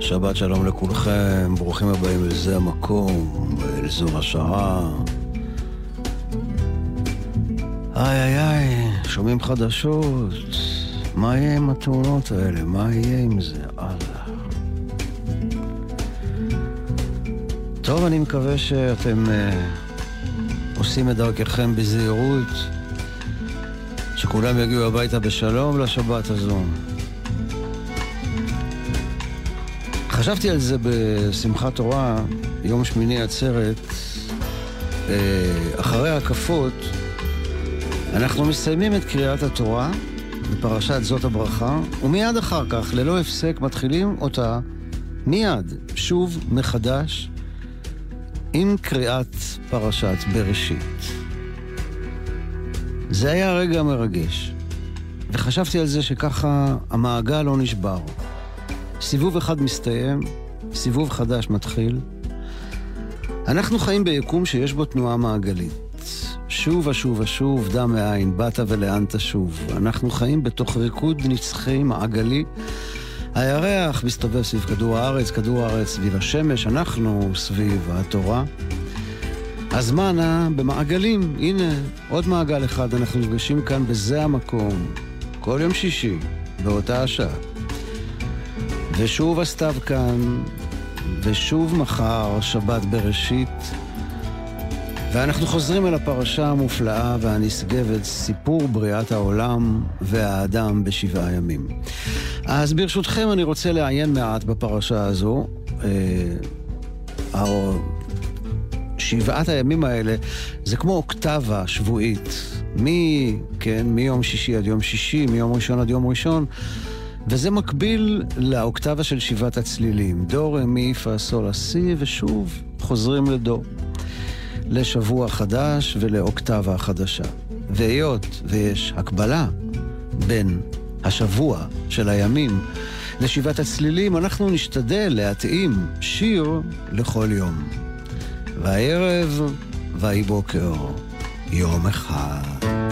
שבת שלום לכולכם, ברוכים הבאים לזה המקום, אל זו השעה. איי איי איי, שומעים חדשות. מה יהיה עם התאונות האלה? מה יהיה עם זה? אללה. טוב, אני מקווה שאתם uh, עושים את דרככם בזהירות, שכולם יגיעו הביתה בשלום לשבת הזו. חשבתי על זה בשמחת תורה, יום שמיני עצרת, אה, אחרי ההקפות, אנחנו מסיימים את קריאת התורה בפרשת זאת הברכה, ומיד אחר כך, ללא הפסק, מתחילים אותה מיד, שוב מחדש, עם קריאת פרשת בראשית. זה היה רגע מרגש, וחשבתי על זה שככה המעגל לא נשבר. סיבוב אחד מסתיים, סיבוב חדש מתחיל. אנחנו חיים ביקום שיש בו תנועה מעגלית. שוב ושוב ושוב, דם מאין, באת ולאן תשוב. אנחנו חיים בתוך ריקוד נצחי מעגלי. הירח מסתובב סביב כדור הארץ, כדור הארץ סביב השמש, אנחנו סביב התורה. הזמן במעגלים, הנה, עוד מעגל אחד, אנחנו נפגשים כאן בזה המקום, כל יום שישי, באותה השעה. ושוב הסתיו כאן, ושוב מחר, שבת בראשית. ואנחנו חוזרים אל הפרשה המופלאה והנשגבת, סיפור בריאת העולם והאדם בשבעה ימים. אז ברשותכם אני רוצה לעיין מעט בפרשה הזו. אה, שבעת הימים האלה זה כמו אוקטבה שבועית. מי, כן, מיום שישי עד יום שישי, מיום ראשון עד יום ראשון. וזה מקביל לאוקטבה של שבעת הצלילים, דו, רמי, פה, סול, ושוב חוזרים לדו. לשבוע חדש ולאוקטבה החדשה. והיות ויש הקבלה בין השבוע של הימים לשבעת הצלילים, אנחנו נשתדל להתאים שיר לכל יום. והערב, ויהי בוקר, יום אחד.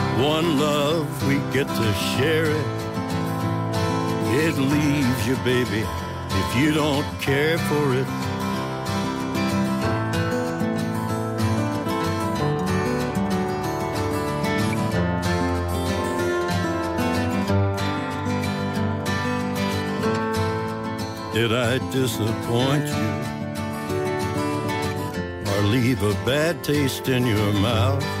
one love, we get to share it. It leaves you, baby, if you don't care for it. Did I disappoint you? Or leave a bad taste in your mouth?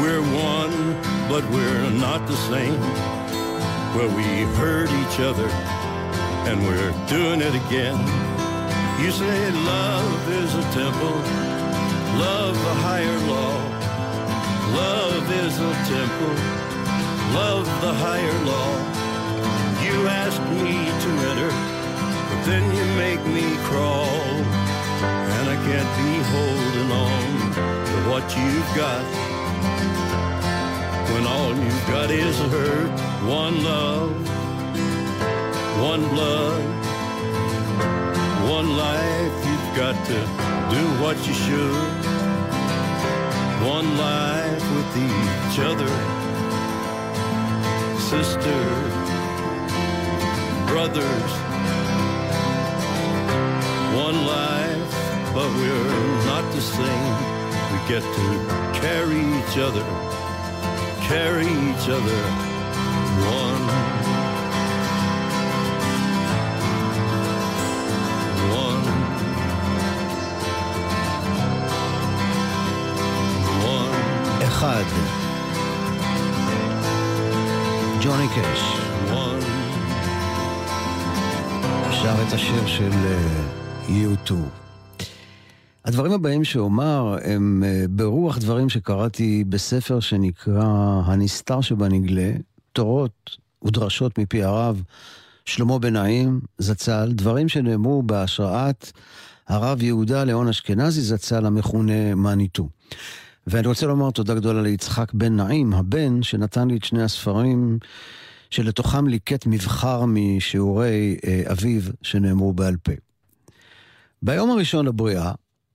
We're one, but we're not the same. Well, we hurt each other, and we're doing it again. You say love is a temple, love the higher law. Love is a temple, love the higher law. You ask me to enter, but then you make me crawl. And I can't be holding on to what you've got. When all you've got is hurt, one love, one blood, one life. You've got to do what you should. One life with each other, sisters, brothers. One life, but we're not the same. We get to carry each other, carry each other. One. One. One. אחד. ג'וני קאש One. שר את השיר של אה, U2. הדברים הבאים שאומר הם אה, ברוח דברים שקראתי בספר שנקרא הנסתר שבנגלה, תורות ודרשות מפי הרב שלמה בן נעים זצ"ל, דברים שנאמרו בהשראת הרב יהודה ליאון אשכנזי זצ"ל המכונה מאניטו. ואני רוצה לומר תודה גדולה ליצחק בן נעים, הבן שנתן לי את שני הספרים שלתוכם ליקט מבחר משיעורי אה, אביו שנאמרו בעל פה. ביום הראשון לבריאה,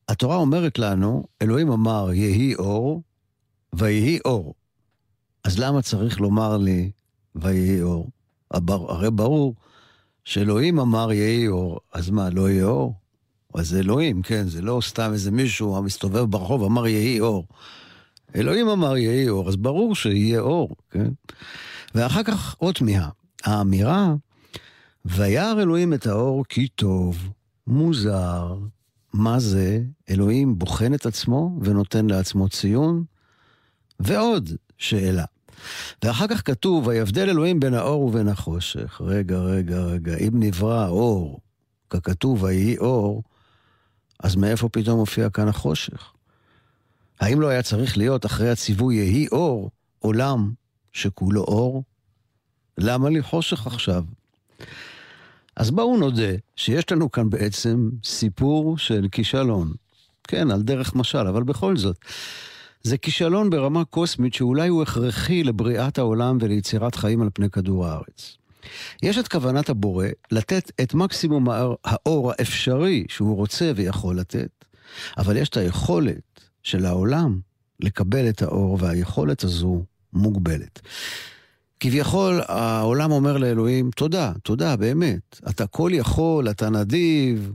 התורה אומרת לנו, אלוהים אמר יהי אור, ויהי אור. אז למה צריך לומר לי ויהי אור? הרי ברור שאלוהים אמר יהי אור, אז מה, לא יהיה אור? אז זה אלוהים, כן, זה לא סתם איזה מישהו המסתובב ברחוב אמר יהי אור. אלוהים אמר יהי אור, אז ברור שיהיה אור, כן? ואחר כך עוד תמיהה. האמירה, וירא אלוהים את האור כי טוב, מוזר. מה זה? אלוהים בוחן את עצמו ונותן לעצמו ציון? ועוד שאלה. ואחר כך כתוב, ויבדל אלוהים בין האור ובין החושך. רגע, רגע, רגע, אם נברא אור, ככתוב, ויהי אור, אז מאיפה פתאום מופיע כאן החושך? האם לא היה צריך להיות אחרי הציווי יהי אור, עולם שכולו אור? למה לי חושך עכשיו? אז בואו נודה שיש לנו כאן בעצם סיפור של כישלון. כן, על דרך משל, אבל בכל זאת. זה כישלון ברמה קוסמית שאולי הוא הכרחי לבריאת העולם וליצירת חיים על פני כדור הארץ. יש את כוונת הבורא לתת את מקסימום האור האפשרי שהוא רוצה ויכול לתת, אבל יש את היכולת של העולם לקבל את האור, והיכולת הזו מוגבלת. כביכול העולם אומר לאלוהים, תודה, תודה, באמת. אתה כל יכול, אתה נדיב,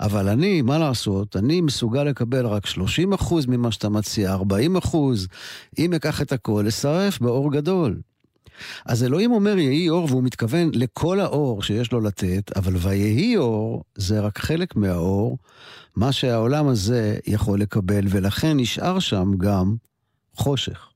אבל אני, מה לעשות, אני מסוגל לקבל רק 30 אחוז ממה שאתה מציע, 40 אחוז. אם אקח את הכל, אשרף באור גדול. אז אלוהים אומר יהי אור, והוא מתכוון לכל האור שיש לו לתת, אבל ויהי אור זה רק חלק מהאור, מה שהעולם הזה יכול לקבל, ולכן נשאר שם גם חושך.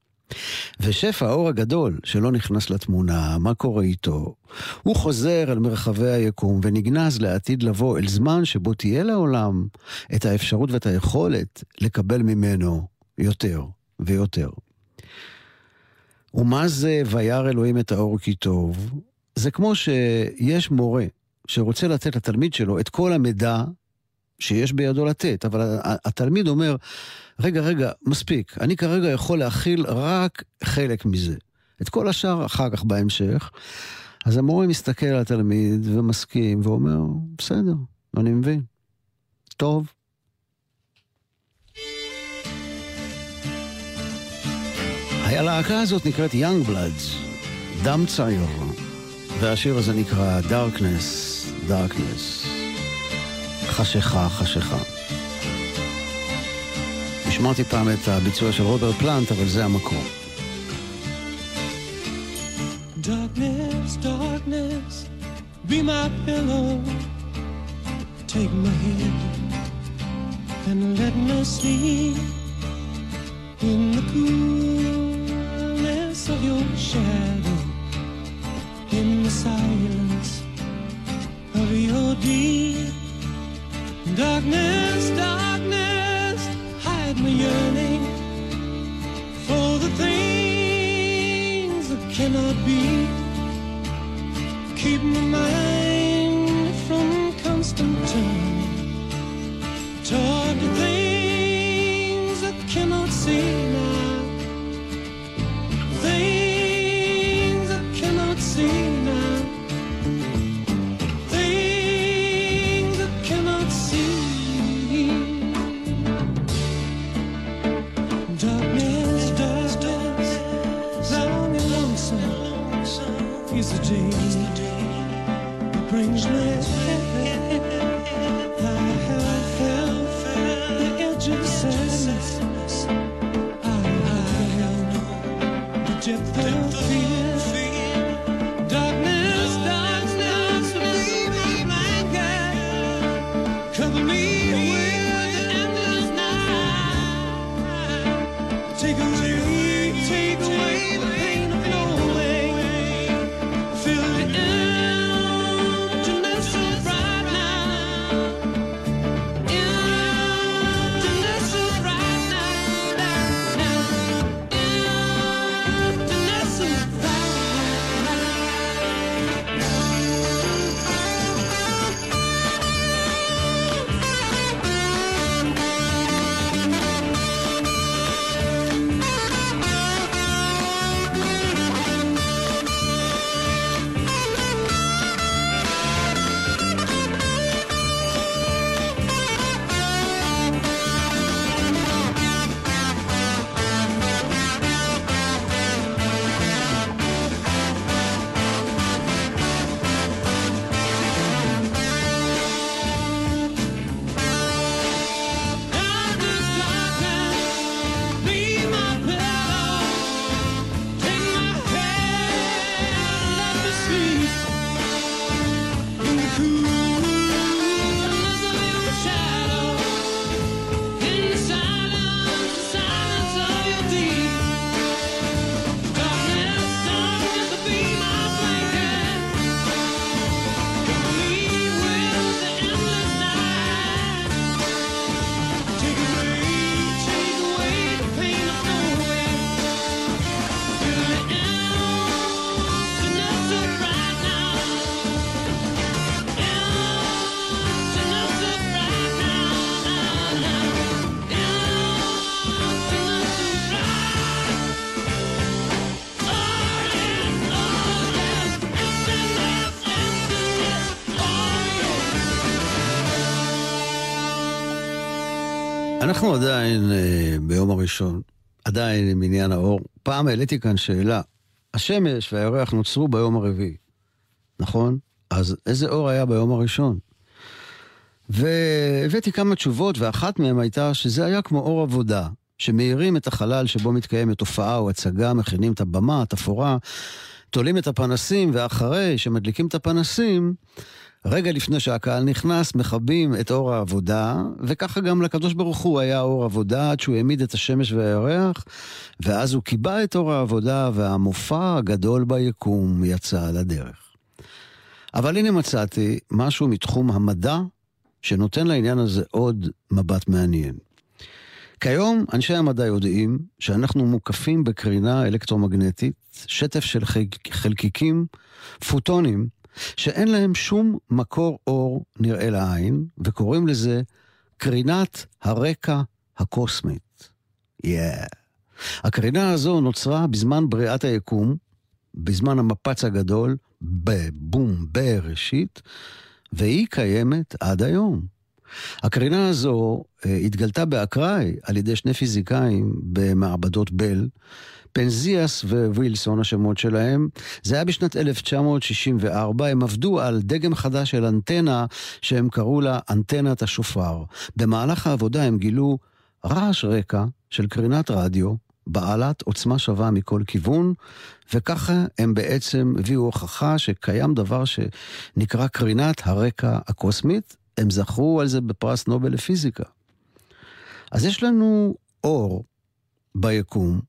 ושפע האור הגדול שלא נכנס לתמונה, מה קורה איתו? הוא חוזר אל מרחבי היקום ונגנז לעתיד לבוא אל זמן שבו תהיה לעולם את האפשרות ואת היכולת לקבל ממנו יותר ויותר. ומה זה וירא אלוהים את האור כי טוב? זה כמו שיש מורה שרוצה לתת לתלמיד שלו את כל המידע שיש בידו לתת, אבל התלמיד אומר, רגע, רגע, מספיק, אני כרגע יכול להכיל רק חלק מזה. את כל השאר אחר כך בהמשך. אז המורה מסתכל על התלמיד ומסכים ואומר, בסדר, אני מבין. טוב. הלהקה הזאת נקראת יונג בלאדס, דם צעיר, והשיר הזה נקרא Darkness, Darkness. חשיכה, חשיכה. השמעתי פעם את הביצוע של רוברט פלנט, אבל זה המקור. Darkness, darkness, be my pillow. Take my hand and let me sleep in the coolness of your shadow, in the silence of your deep darkness, darkness, hide my yearning for the things that cannot be. Keep my mind אנחנו עדיין אה, ביום הראשון, עדיין עם עניין האור. פעם העליתי כאן שאלה, השמש והירח נוצרו ביום הרביעי, נכון? אז איזה אור היה ביום הראשון? והבאתי כמה תשובות, ואחת מהן הייתה שזה היה כמו אור עבודה, שמאירים את החלל שבו מתקיימת הופעה או הצגה, מכינים את הבמה, התפאורה, תולים את הפנסים, ואחרי שמדליקים את הפנסים, רגע לפני שהקהל נכנס, מכבים את אור העבודה, וככה גם לקדוש ברוך הוא היה אור עבודה עד שהוא העמיד את השמש והירח, ואז הוא קיבע את אור העבודה, והמופע הגדול ביקום יצא לדרך. אבל הנה מצאתי משהו מתחום המדע, שנותן לעניין הזה עוד מבט מעניין. כיום אנשי המדע יודעים שאנחנו מוקפים בקרינה אלקטרומגנטית, שטף של חלק- חלקיקים, פוטונים, שאין להם שום מקור אור נראה לעין, וקוראים לזה קרינת הרקע הקוסמית. Yeah. הקרינה הזו נוצרה בזמן בריאת היקום, בזמן המפץ הגדול, בבום בראשית, והיא קיימת עד היום. הקרינה הזו אה, התגלתה באקראי על ידי שני פיזיקאים במעבדות בל, פנזיאס ווילסון השמות שלהם. זה היה בשנת 1964, הם עבדו על דגם חדש של אנטנה שהם קראו לה אנטנת השופר. במהלך העבודה הם גילו רעש רקע של קרינת רדיו בעלת עוצמה שווה מכל כיוון, וככה הם בעצם הביאו הוכחה שקיים דבר שנקרא קרינת הרקע הקוסמית. הם זכרו על זה בפרס נובל לפיזיקה. אז יש לנו אור ביקום,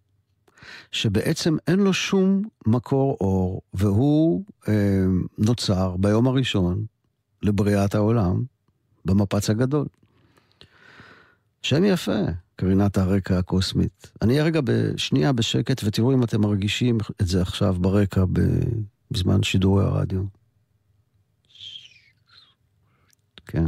שבעצם אין לו שום מקור אור, והוא אה, נוצר ביום הראשון לבריאת העולם במפץ הגדול. שם יפה, קרינת הרקע הקוסמית. אני אהיה רגע בשנייה בשקט ותראו אם אתם מרגישים את זה עכשיו ברקע בזמן שידורי הרדיו. כן.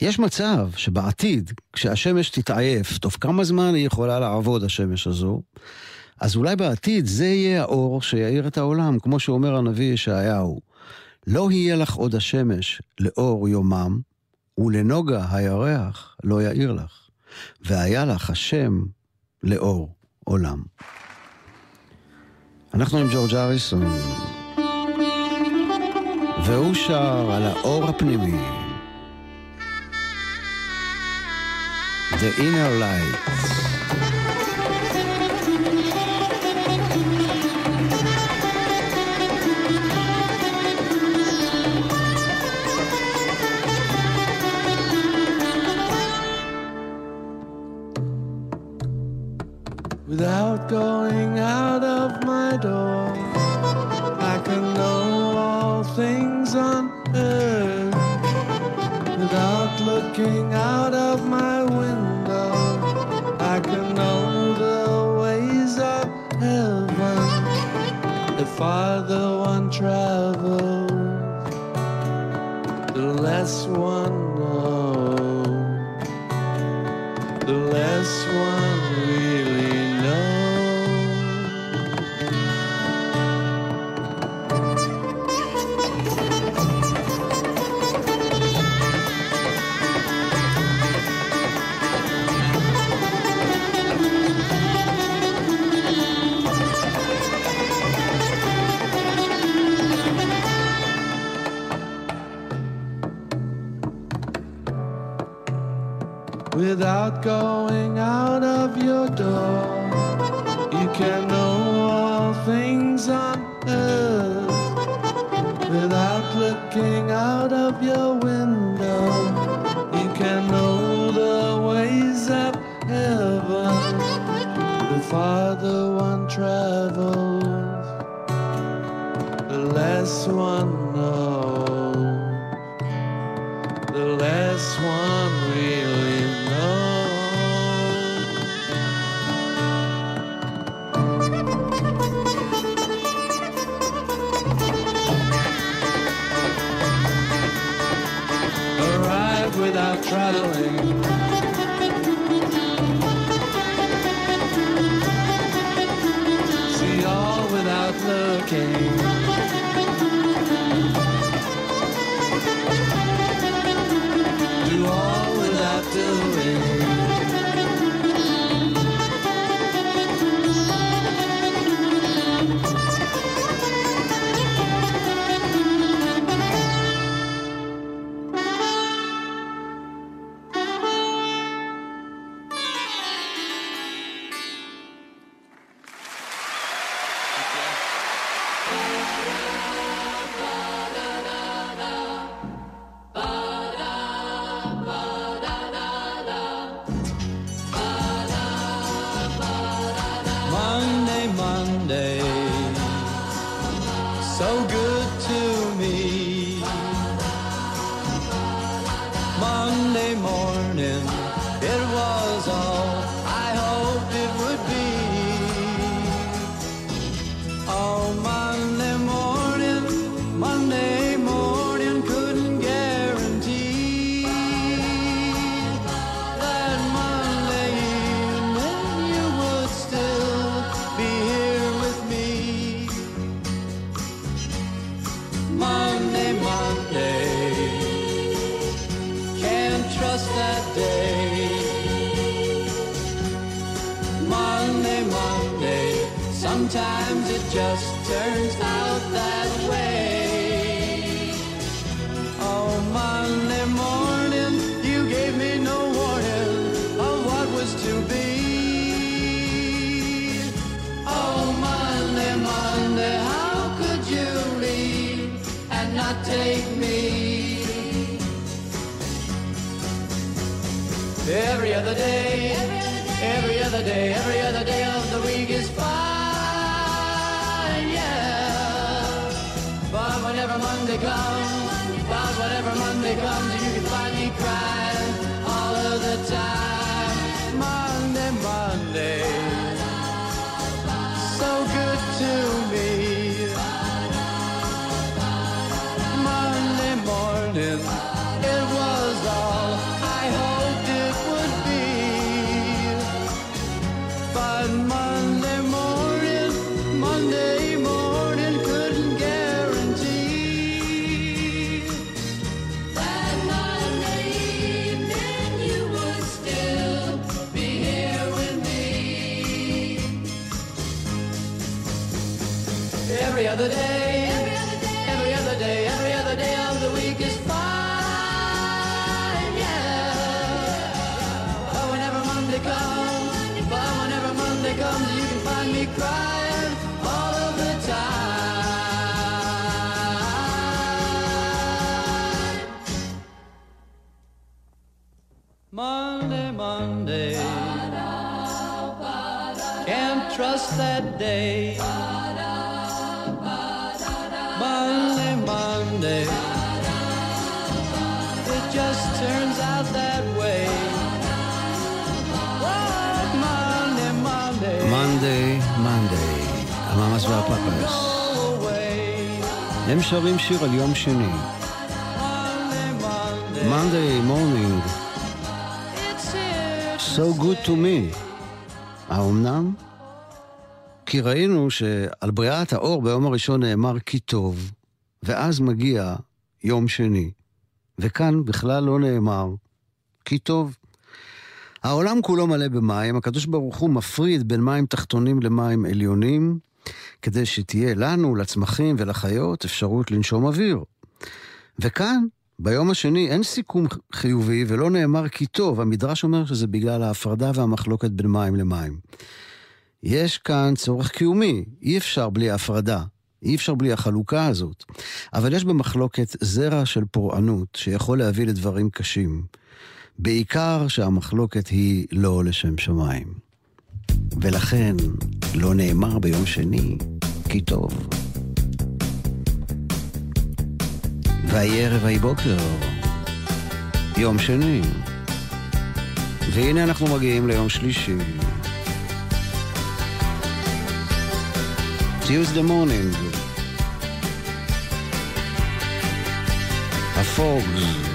יש מצב שבעתיד, כשהשמש תתעייף, תוך כמה זמן היא יכולה לעבוד, השמש הזו, אז אולי בעתיד זה יהיה האור שיאיר את העולם, כמו שאומר הנביא ישעיהו. לא יהיה לך עוד השמש לאור יומם, ולנוגה הירח לא יאיר לך, והיה לך השם לאור עולם. אנחנו עם ג'ורג' אריסון, והוא שר על האור הפנימי. The Inner Light. Without going out of my door, I can know all things on earth. Without looking out of Father Without going out of your door, you can know all things on earth. Without looking out of your window, you can know the ways of heaven. The farther one travels, the less one traveling. Monday morning, it was all other day, every other day, every other day of the week is fine, yeah. But whenever Monday comes, but whenever Monday comes, every other day, every other day, every other day of the week is fine, yeah. But whenever Monday comes, but whenever Monday comes, you can find me crying all of the time. Monday, Monday. Can't trust that day. Away. הם שרים שיר על יום שני. Monday, here. so good to me. האומנם? כי ראינו שעל בריאת האור ביום הראשון נאמר כי טוב, ואז מגיע יום שני. וכאן בכלל לא נאמר כי טוב. העולם כולו מלא במים, הקדוש ברוך הוא מפריד בין מים תחתונים למים עליונים, כדי שתהיה לנו, לצמחים ולחיות, אפשרות לנשום אוויר. וכאן, ביום השני, אין סיכום חיובי ולא נאמר כי טוב, המדרש אומר שזה בגלל ההפרדה והמחלוקת בין מים למים. יש כאן צורך קיומי, אי אפשר בלי ההפרדה, אי אפשר בלי החלוקה הזאת. אבל יש במחלוקת זרע של פורענות שיכול להביא לדברים קשים. בעיקר שהמחלוקת היא לא לשם שמיים. ולכן לא נאמר ביום שני כי טוב. ויהי ערב ויהי בוקר, יום שני. והנה אנחנו מגיעים ליום שלישי. Tuesday morning. הפוגס.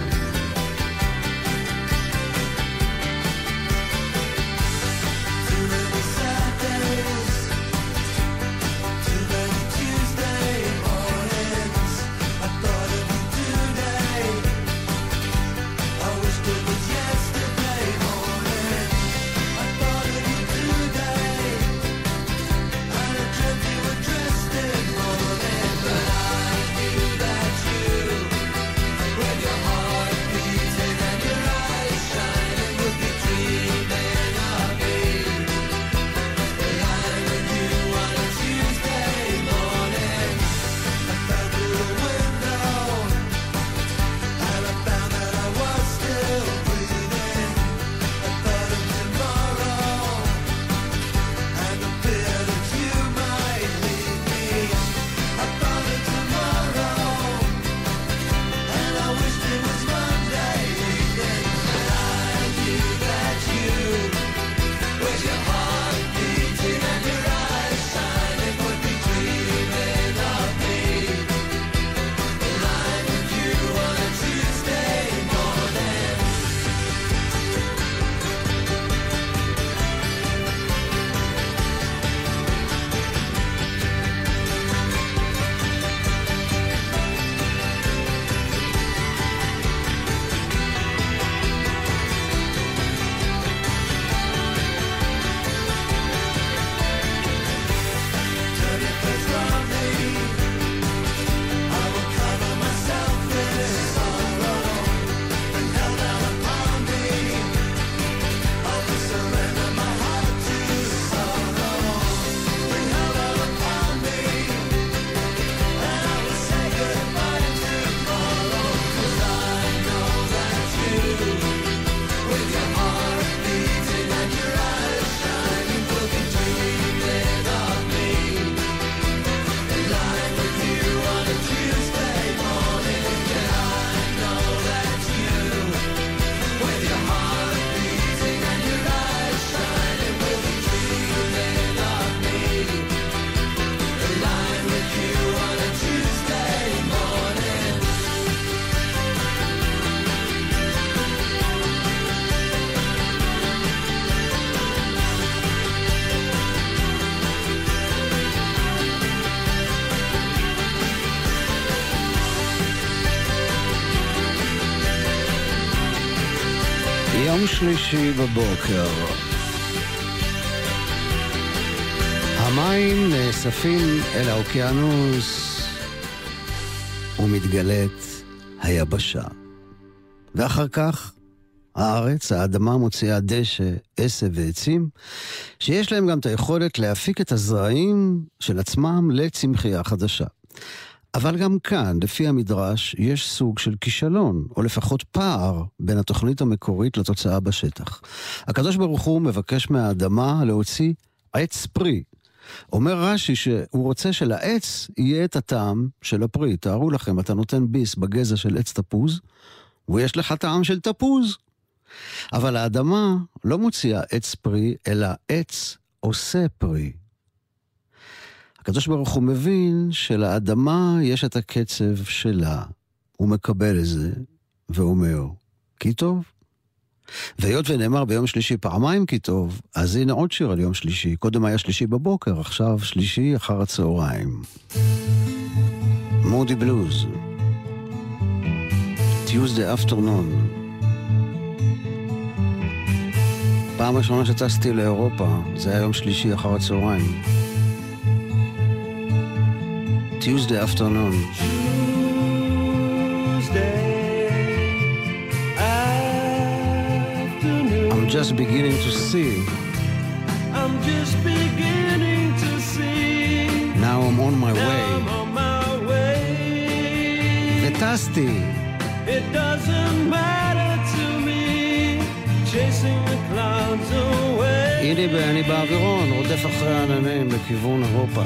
שלישי בבוקר. המים נאספים אל האוקיינוס ומתגלית היבשה. ואחר כך הארץ, האדמה מוציאה דשא, עשב ועצים, שיש להם גם את היכולת להפיק את הזרעים של עצמם לצמחייה חדשה. אבל גם כאן, לפי המדרש, יש סוג של כישלון, או לפחות פער, בין התוכנית המקורית לתוצאה בשטח. הקדוש ברוך הוא מבקש מהאדמה להוציא עץ פרי. אומר רש"י שהוא רוצה שלעץ יהיה את הטעם של הפרי. תארו לכם, אתה נותן ביס בגזע של עץ תפוז, ויש לך טעם של תפוז. אבל האדמה לא מוציאה עץ פרי, אלא עץ עושה פרי. הקדוש ברוך הוא מבין שלאדמה יש את הקצב שלה. הוא מקבל את זה, ואומר, כי טוב. והיות ונאמר ביום שלישי פעמיים כי טוב, אז הנה עוד שיר על יום שלישי. קודם היה שלישי בבוקר, עכשיו שלישי אחר הצהריים. מודי בלוז. Tuesday afternoon. פעם ראשונה שטסתי לאירופה, זה היה יום שלישי אחר הצהריים. Tuesday afternoon. I'm just beginning to see. I'm just beginning to see. Now I'm on my I'm way. on my way. וטסתי. It doesn't matter to me. Chasing the clouds away. הנה ב- אני באווירון, רודף אחרי העננים לכיוון אירופה.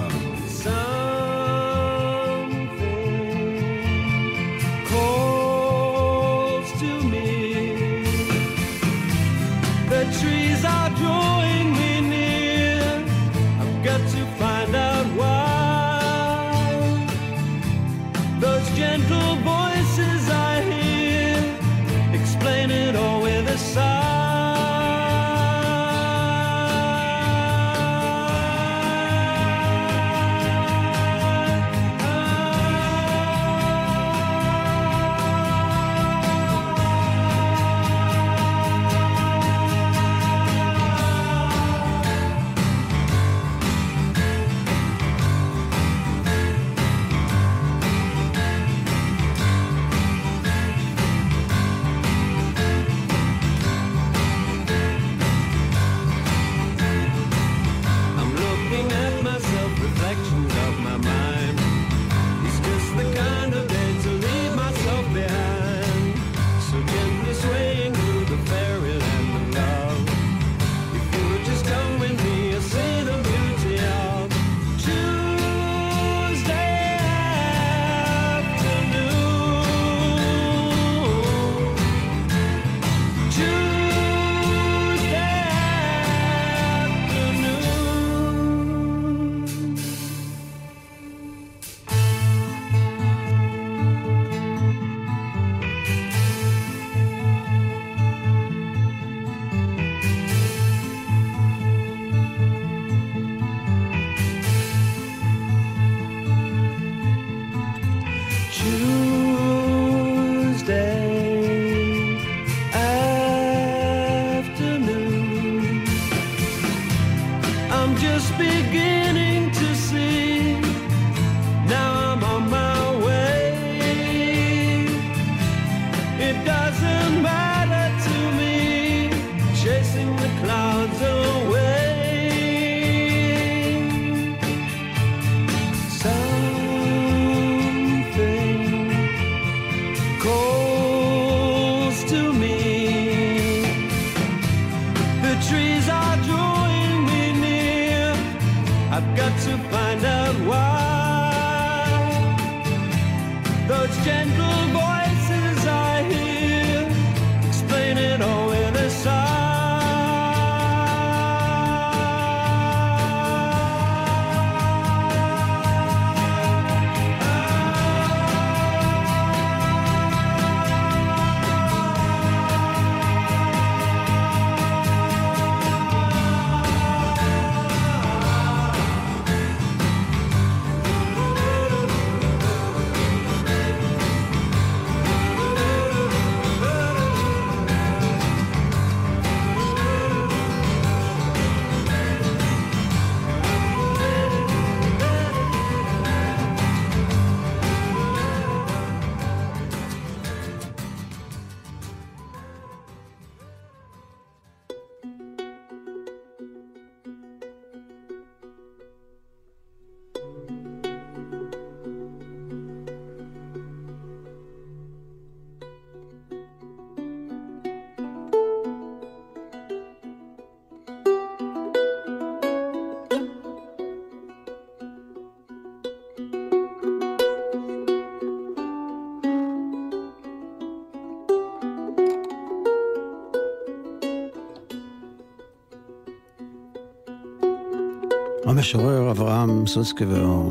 המשורר אברהם סוצקבר,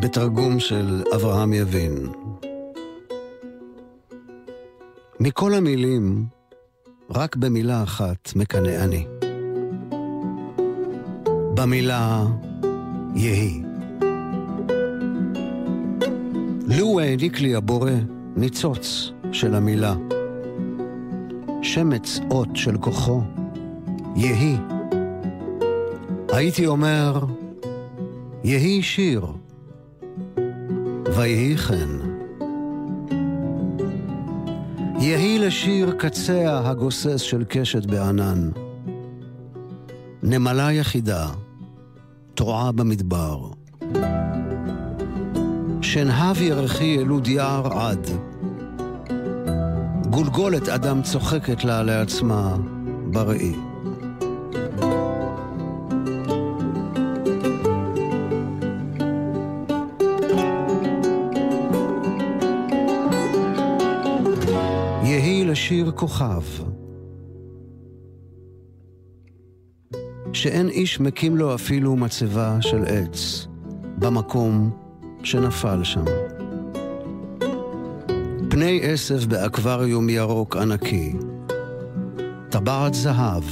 בתרגום של אברהם יבין. מכל המילים, רק במילה אחת מקנא אני. במילה יהי. לו העניק לי הבורא ניצוץ של המילה, שמץ אות של כוחו, יהי. הייתי אומר, יהי שיר, ויהי כן. יהי לשיר קצה הגוסס של קשת בענן. נמלה יחידה, תרועה במדבר. שנהב ירחי אלוד יער עד. גולגולת אדם צוחקת לה לעצמה בראי. כוכב, שאין איש מקים לו אפילו מצבה של עץ במקום שנפל שם. פני עשב באקווריום ירוק ענקי, טבעת זהב,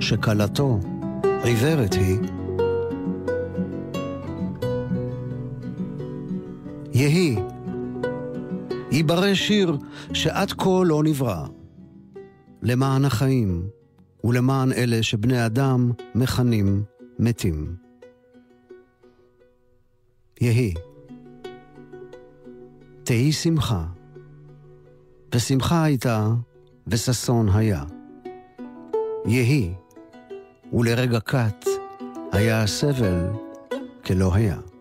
שכלתו עיוורת היא. יהי, ייברא שיר שעד כה לא נברא, למען החיים ולמען אלה שבני אדם מכנים מתים. יהי. תהי שמחה, ושמחה הייתה, וששון היה. יהי, ולרגע קט היה הסבל כלא היה.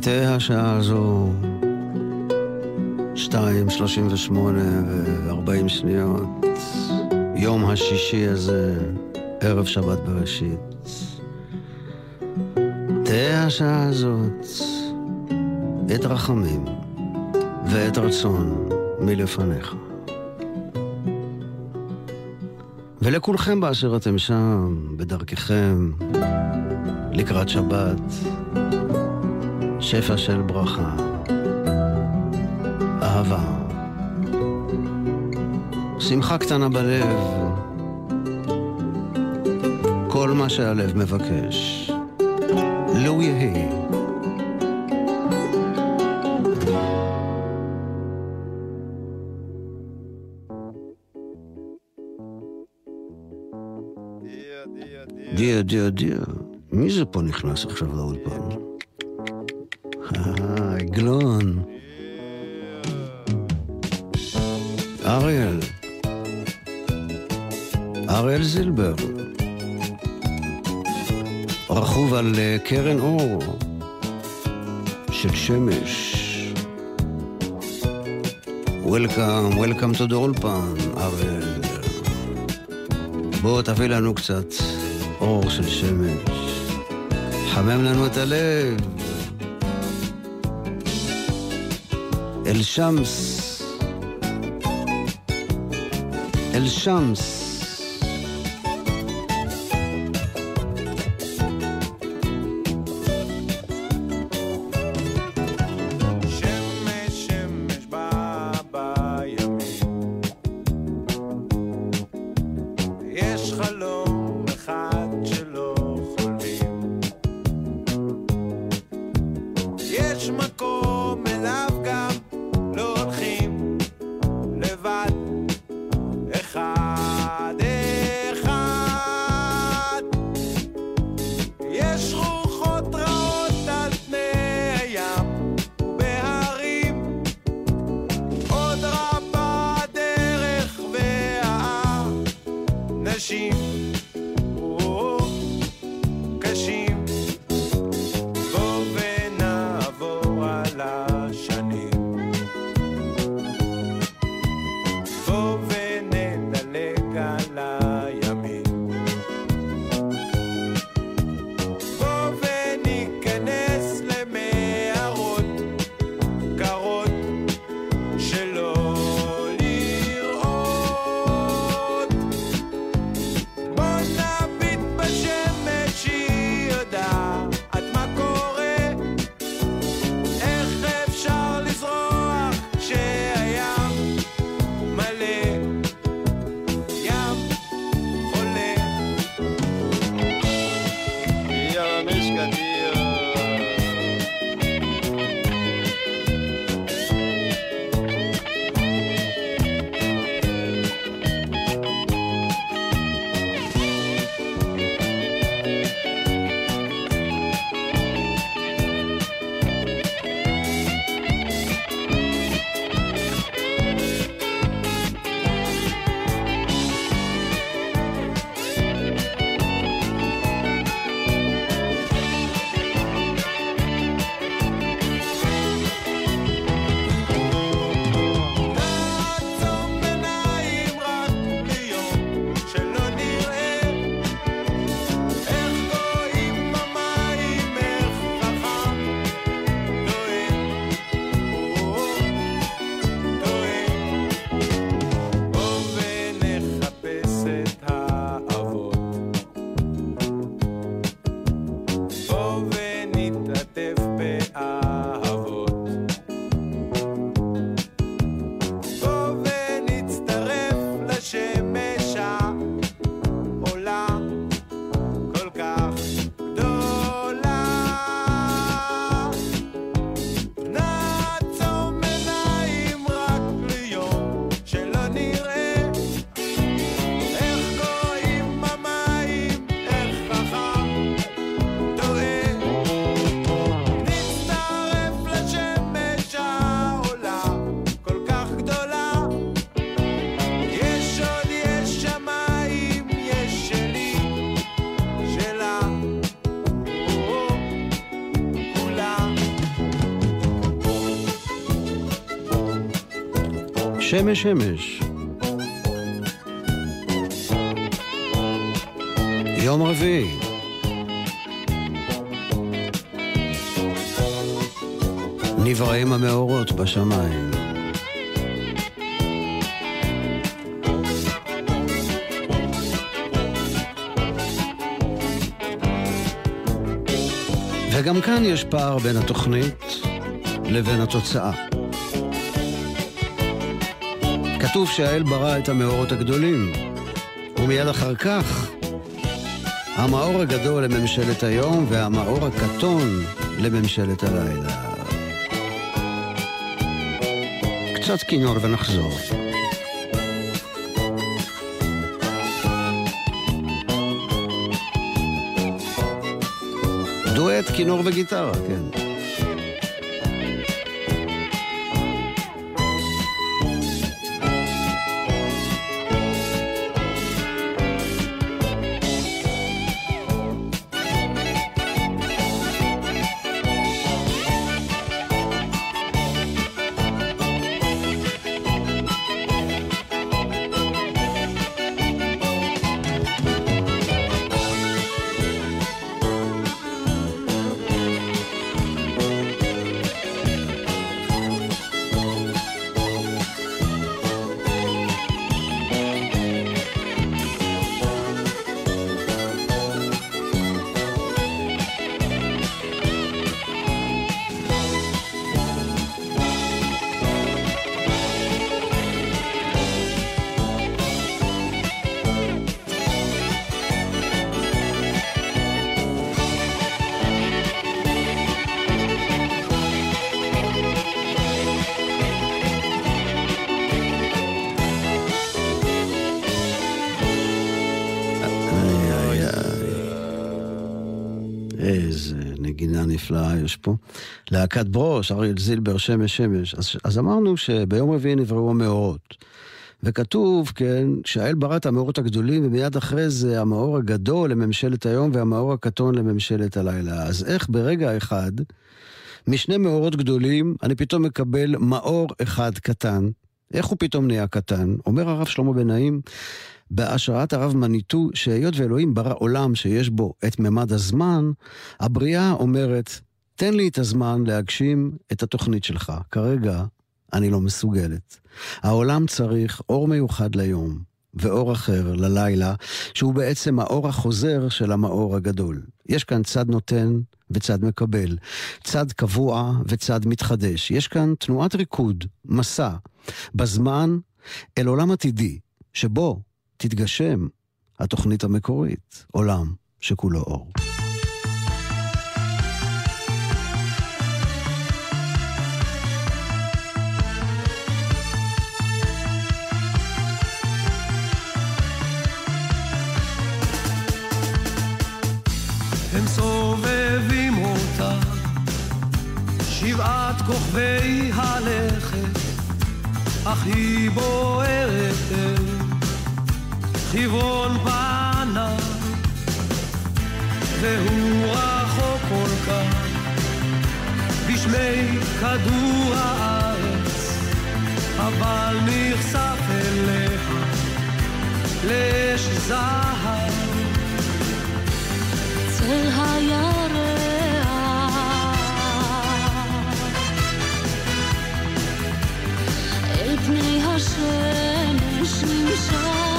ותהא השעה הזו, שתיים, שלושים ושמונה וארבעים שניות, יום השישי הזה, ערב שבת בראשית. תהא השעה הזאת, עת רחמים ועת רצון מלפניך. ולכולכם באשר אתם שם, בדרככם, לקראת שבת, שפע של ברכה, אהבה, שמחה קטנה בלב, כל מה שהלב מבקש, לו יהי. דיה, דיה, דיה. מי זה פה נכנס עכשיו לאולפן? עגלון. אריאל. אריאל זילבר. רכוב על אה, קרן אור של שמש. Welcome, welcome to the אולפן, אריאל. בוא תביא לנו קצת אור של שמש. חמם לנו את הלב. אל שמס. אל שמס. שמש שמש. יום רביעי. נבראים המאורות בשמיים. וגם כאן יש פער בין התוכנית לבין התוצאה. כתוב שהאל ברא את המאורות הגדולים, ומיד אחר כך המאור הגדול לממשלת היום והמאור הקטון לממשלת הלילה. קצת כינור ונחזור. דואט, כינור וגיטרה, כן. יש פה. להקת ברוש, אריאל זילבר, שמש שמש. אז, אז אמרנו שביום רביעי נבראו המאורות. וכתוב, כן, שהאל ברא את המאורות הגדולים, ומיד אחרי זה המאור הגדול לממשלת היום והמאור הקטון לממשלת הלילה. אז איך ברגע אחד, משני מאורות גדולים, אני פתאום מקבל מאור אחד קטן? איך הוא פתאום נהיה קטן? אומר הרב שלמה בן נעים, בהשראת הרב מניטו, שהיות ואלוהים ברא עולם שיש בו את ממד הזמן, הבריאה אומרת, תן לי את הזמן להגשים את התוכנית שלך. כרגע אני לא מסוגלת. העולם צריך אור מיוחד ליום, ואור אחר ללילה, שהוא בעצם האור החוזר של המאור הגדול. יש כאן צד נותן וצד מקבל, צד קבוע וצד מתחדש. יש כאן תנועת ריקוד, מסע, בזמן אל עולם עתידי, שבו תתגשם התוכנית המקורית, עולם שכולו אור. הם סובבים אותה, שבעת כוכבי הלכת, אך היא בוערת אל חברון פנה, והוא רחוק כל כך, בשמי כדור הארץ, אבל נחשף אליה לאש זהב. צל הירח אל פני השמש נמשך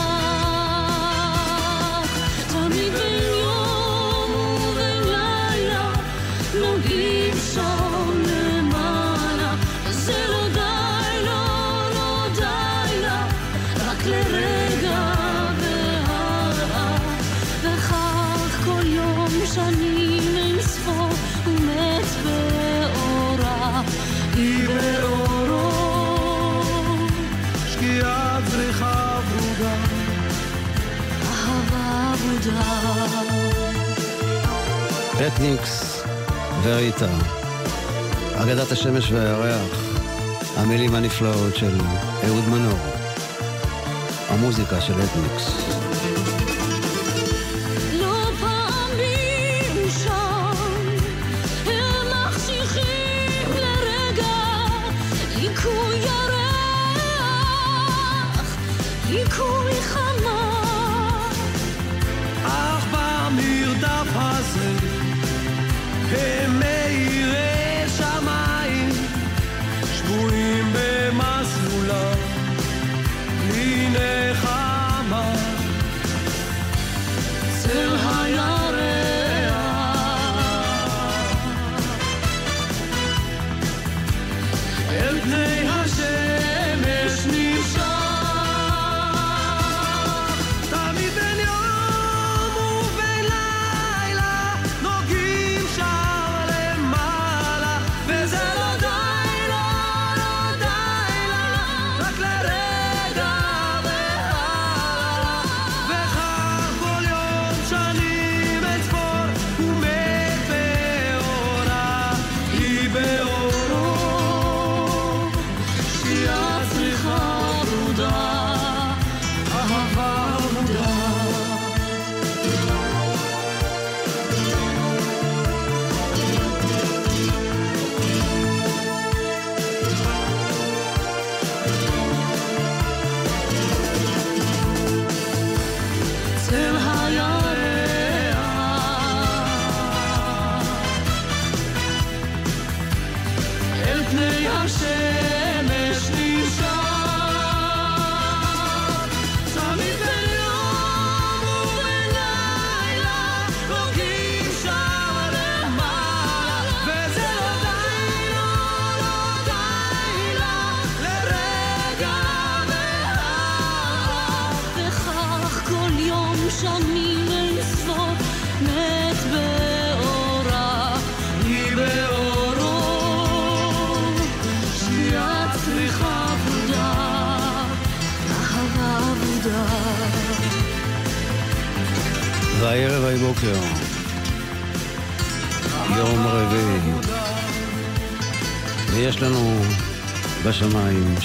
וריטה, אגדת השמש והירח, המילים הנפלאות של אהוד מנור, המוזיקה של אתניקס.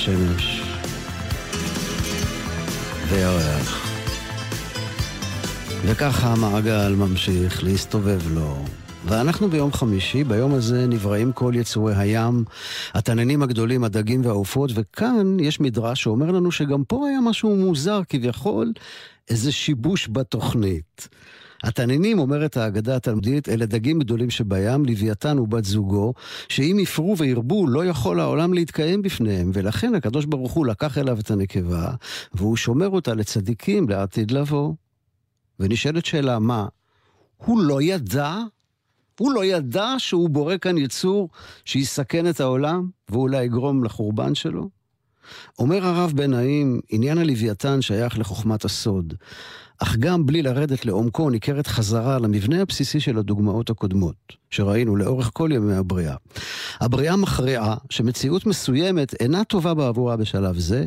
בשמיים שמש וירח. וככה המעגל ממשיך להסתובב לו. ואנחנו ביום חמישי, ביום הזה נבראים כל יצורי הים, התננים הגדולים, הדגים והעופות, וכאן יש מדרש שאומר לנו שגם פה היה משהו מוזר כביכול, איזה שיבוש בתוכנית. התננים, אומרת האגדה התלמודית, אלה דגים גדולים שבים, לוויתן ובת זוגו, שאם יפרו וירבו, לא יכול העולם להתקיים בפניהם, ולכן הקדוש ברוך הוא לקח אליו את הנקבה, והוא שומר אותה לצדיקים לעתיד לבוא. ונשאלת שאלה, מה, הוא לא ידע? הוא לא ידע שהוא בורא כאן יצור שיסכן את העולם, ואולי יגרום לחורבן שלו? אומר הרב בן נעים, עניין הלוויתן שייך לחוכמת הסוד, אך גם בלי לרדת לעומקו ניכרת חזרה למבנה הבסיסי של הדוגמאות הקודמות, שראינו לאורך כל ימי הבריאה. הבריאה מכריעה שמציאות מסוימת אינה טובה בעבורה בשלב זה,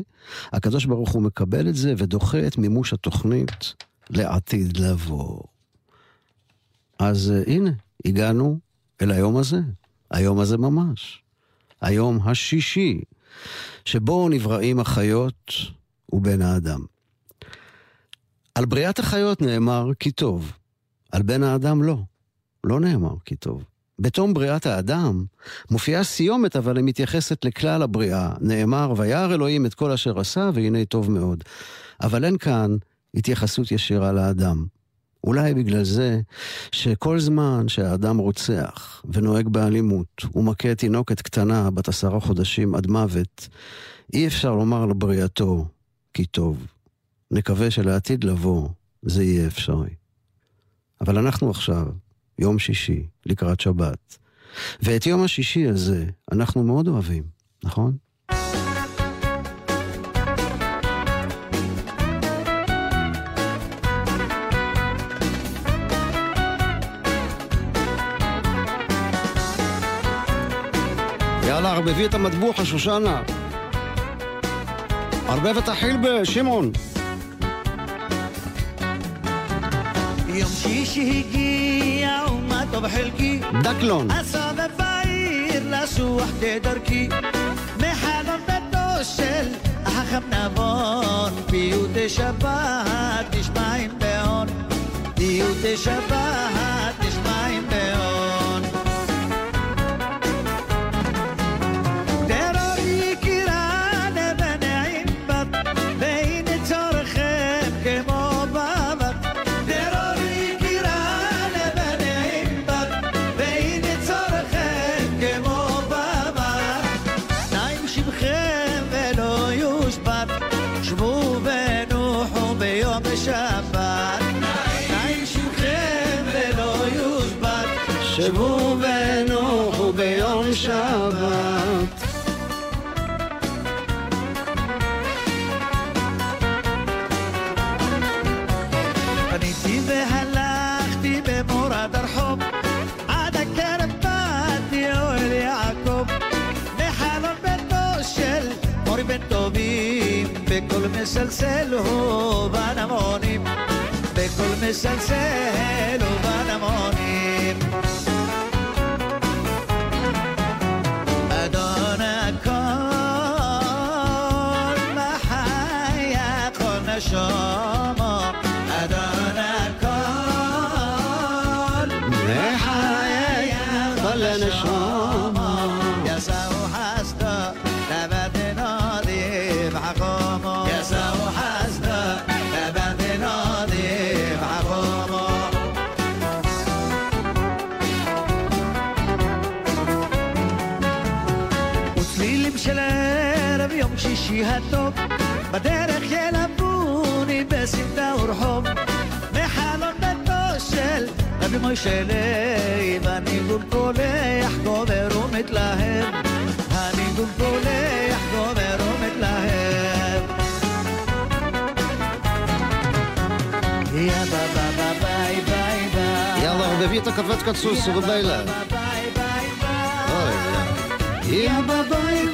הקדוש ברוך הוא מקבל את זה ודוחה את מימוש התוכנית לעתיד לבוא. אז uh, הנה, הגענו אל היום הזה, היום הזה ממש, היום השישי, שבו נבראים החיות ובן האדם. על בריאת החיות נאמר כי טוב, על בן האדם לא, לא נאמר כי טוב. בתום בריאת האדם מופיעה סיומת, אבל היא מתייחסת לכלל הבריאה. נאמר, וירא אלוהים את כל אשר עשה, והנה טוב מאוד. אבל אין כאן התייחסות ישירה לאדם. אולי בגלל זה שכל זמן שהאדם רוצח ונוהג באלימות ומכה תינוקת קטנה בת עשרה חודשים עד מוות, אי אפשר לומר לבריאתו כי טוב. נקווה שלעתיד לבוא זה יהיה אפשרי. אבל אנחנו עכשיו, יום שישי, לקראת שבת, ואת יום השישי הזה אנחנו מאוד אוהבים, נכון? יאללה, ערבבי את המטבוחה, שושנה. ערבב את החילבה, שמעון. יום שישי הגיע ומה טוב חלקי דקלון. אסובב בעיר לסוח דרכי מחלון ביתו של החכם נבון פיוטי שבת נשמעים בהון פיוטי שבת مسلسل هو بنمانیم به کل مسلسل و بنمانیم הטוב. בדרך ילבוני בסמטה ורחוב מחלון ביתו של רבי מוישה לייב הניגון קולח גובר ומתלהב הניגון קולח גובר ומתלהב יא בא בא בא ביי ביי ביי. יאללה, ערבבי את הכבד קצוס אוי, יא. ביי ביי,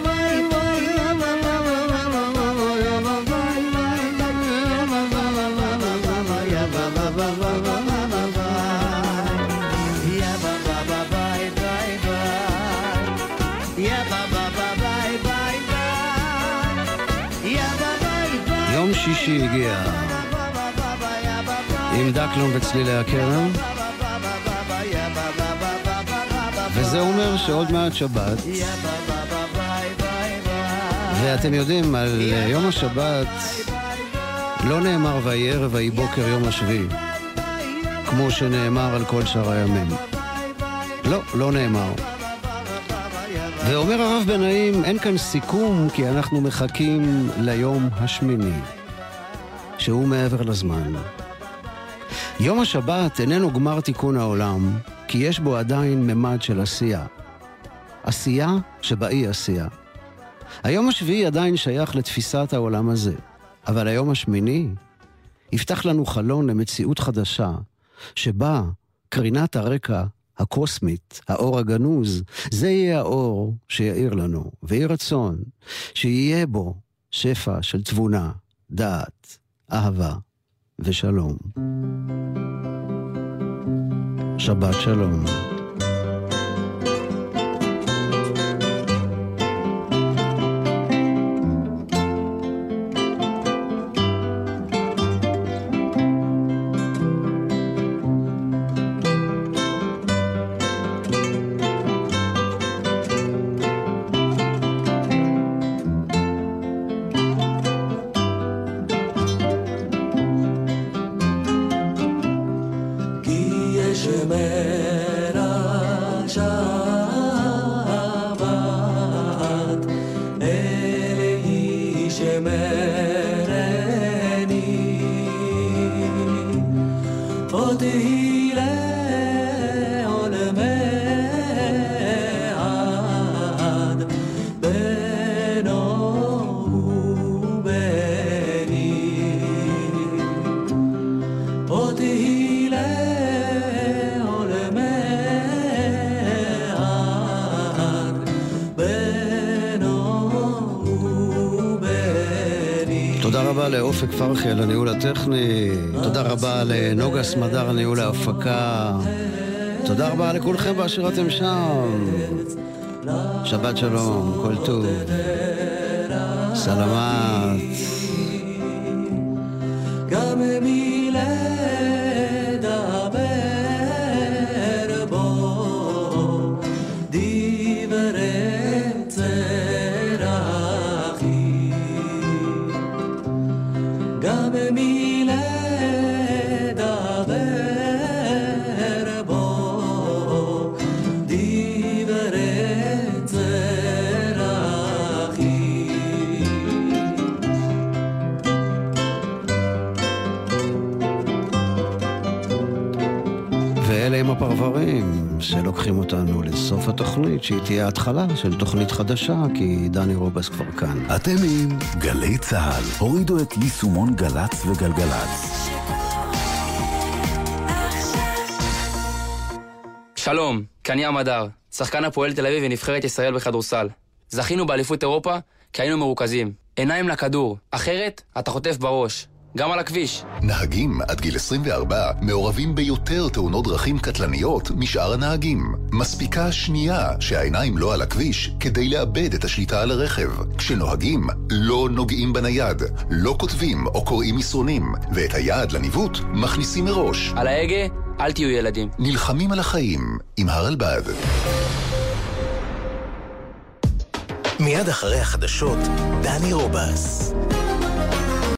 שישי הגיע, עם דקלום וצלילי הכרם, וזה אומר שעוד מעט שבת, ואתם יודעים, על יום השבת לא נאמר ויהי ערב ויהי בוקר יום השביעי, כמו שנאמר על כל שאר הימים. לא, לא נאמר. ואומר הרב בנאים, אין כאן סיכום כי אנחנו מחכים ליום השמיני, שהוא מעבר לזמן. יום השבת איננו גמר תיקון העולם, כי יש בו עדיין ממד של עשייה. עשייה שבאי עשייה. היום השביעי עדיין שייך לתפיסת העולם הזה, אבל היום השמיני יפתח לנו חלון למציאות חדשה, שבה קרינת הרקע הקוסמית, האור הגנוז, זה יהיה האור שיאיר לנו, ויהי רצון שיהיה בו שפע של תבונה, דעת, אהבה ושלום. שבת שלום. פרחי על הניהול הטכני, תודה רבה לנוגה סמדר על ניהול ההפקה, תודה רבה לכולכם באשר אתם שם. שבת שלום, כל טוב. סלמת. גם מלדבר שלוקחים אותנו לסוף התוכנית, שהיא תהיה התחלה של תוכנית חדשה, כי דני רובס כבר כאן. אתם עם גלי צה"ל. הורידו את יישומון גל"צ וגלגלצ. שלום, כאן ים הדר, שחקן הפועל תל אביב ונבחרת ישראל בכדורסל. זכינו באליפות אירופה כי היינו מרוכזים. עיניים לכדור, אחרת אתה חוטף בראש. גם על הכביש. נהגים עד גיל 24 מעורבים ביותר תאונות דרכים קטלניות משאר הנהגים. מספיקה שנייה שהעיניים לא על הכביש כדי לאבד את השליטה על הרכב. כשנוהגים, לא נוגעים בנייד, לא כותבים או קוראים מסרונים, ואת היעד לניווט מכניסים מראש. על ההגה, אל תהיו ילדים. נלחמים על החיים עם הרלב"ד. מיד אחרי החדשות, דני רובס.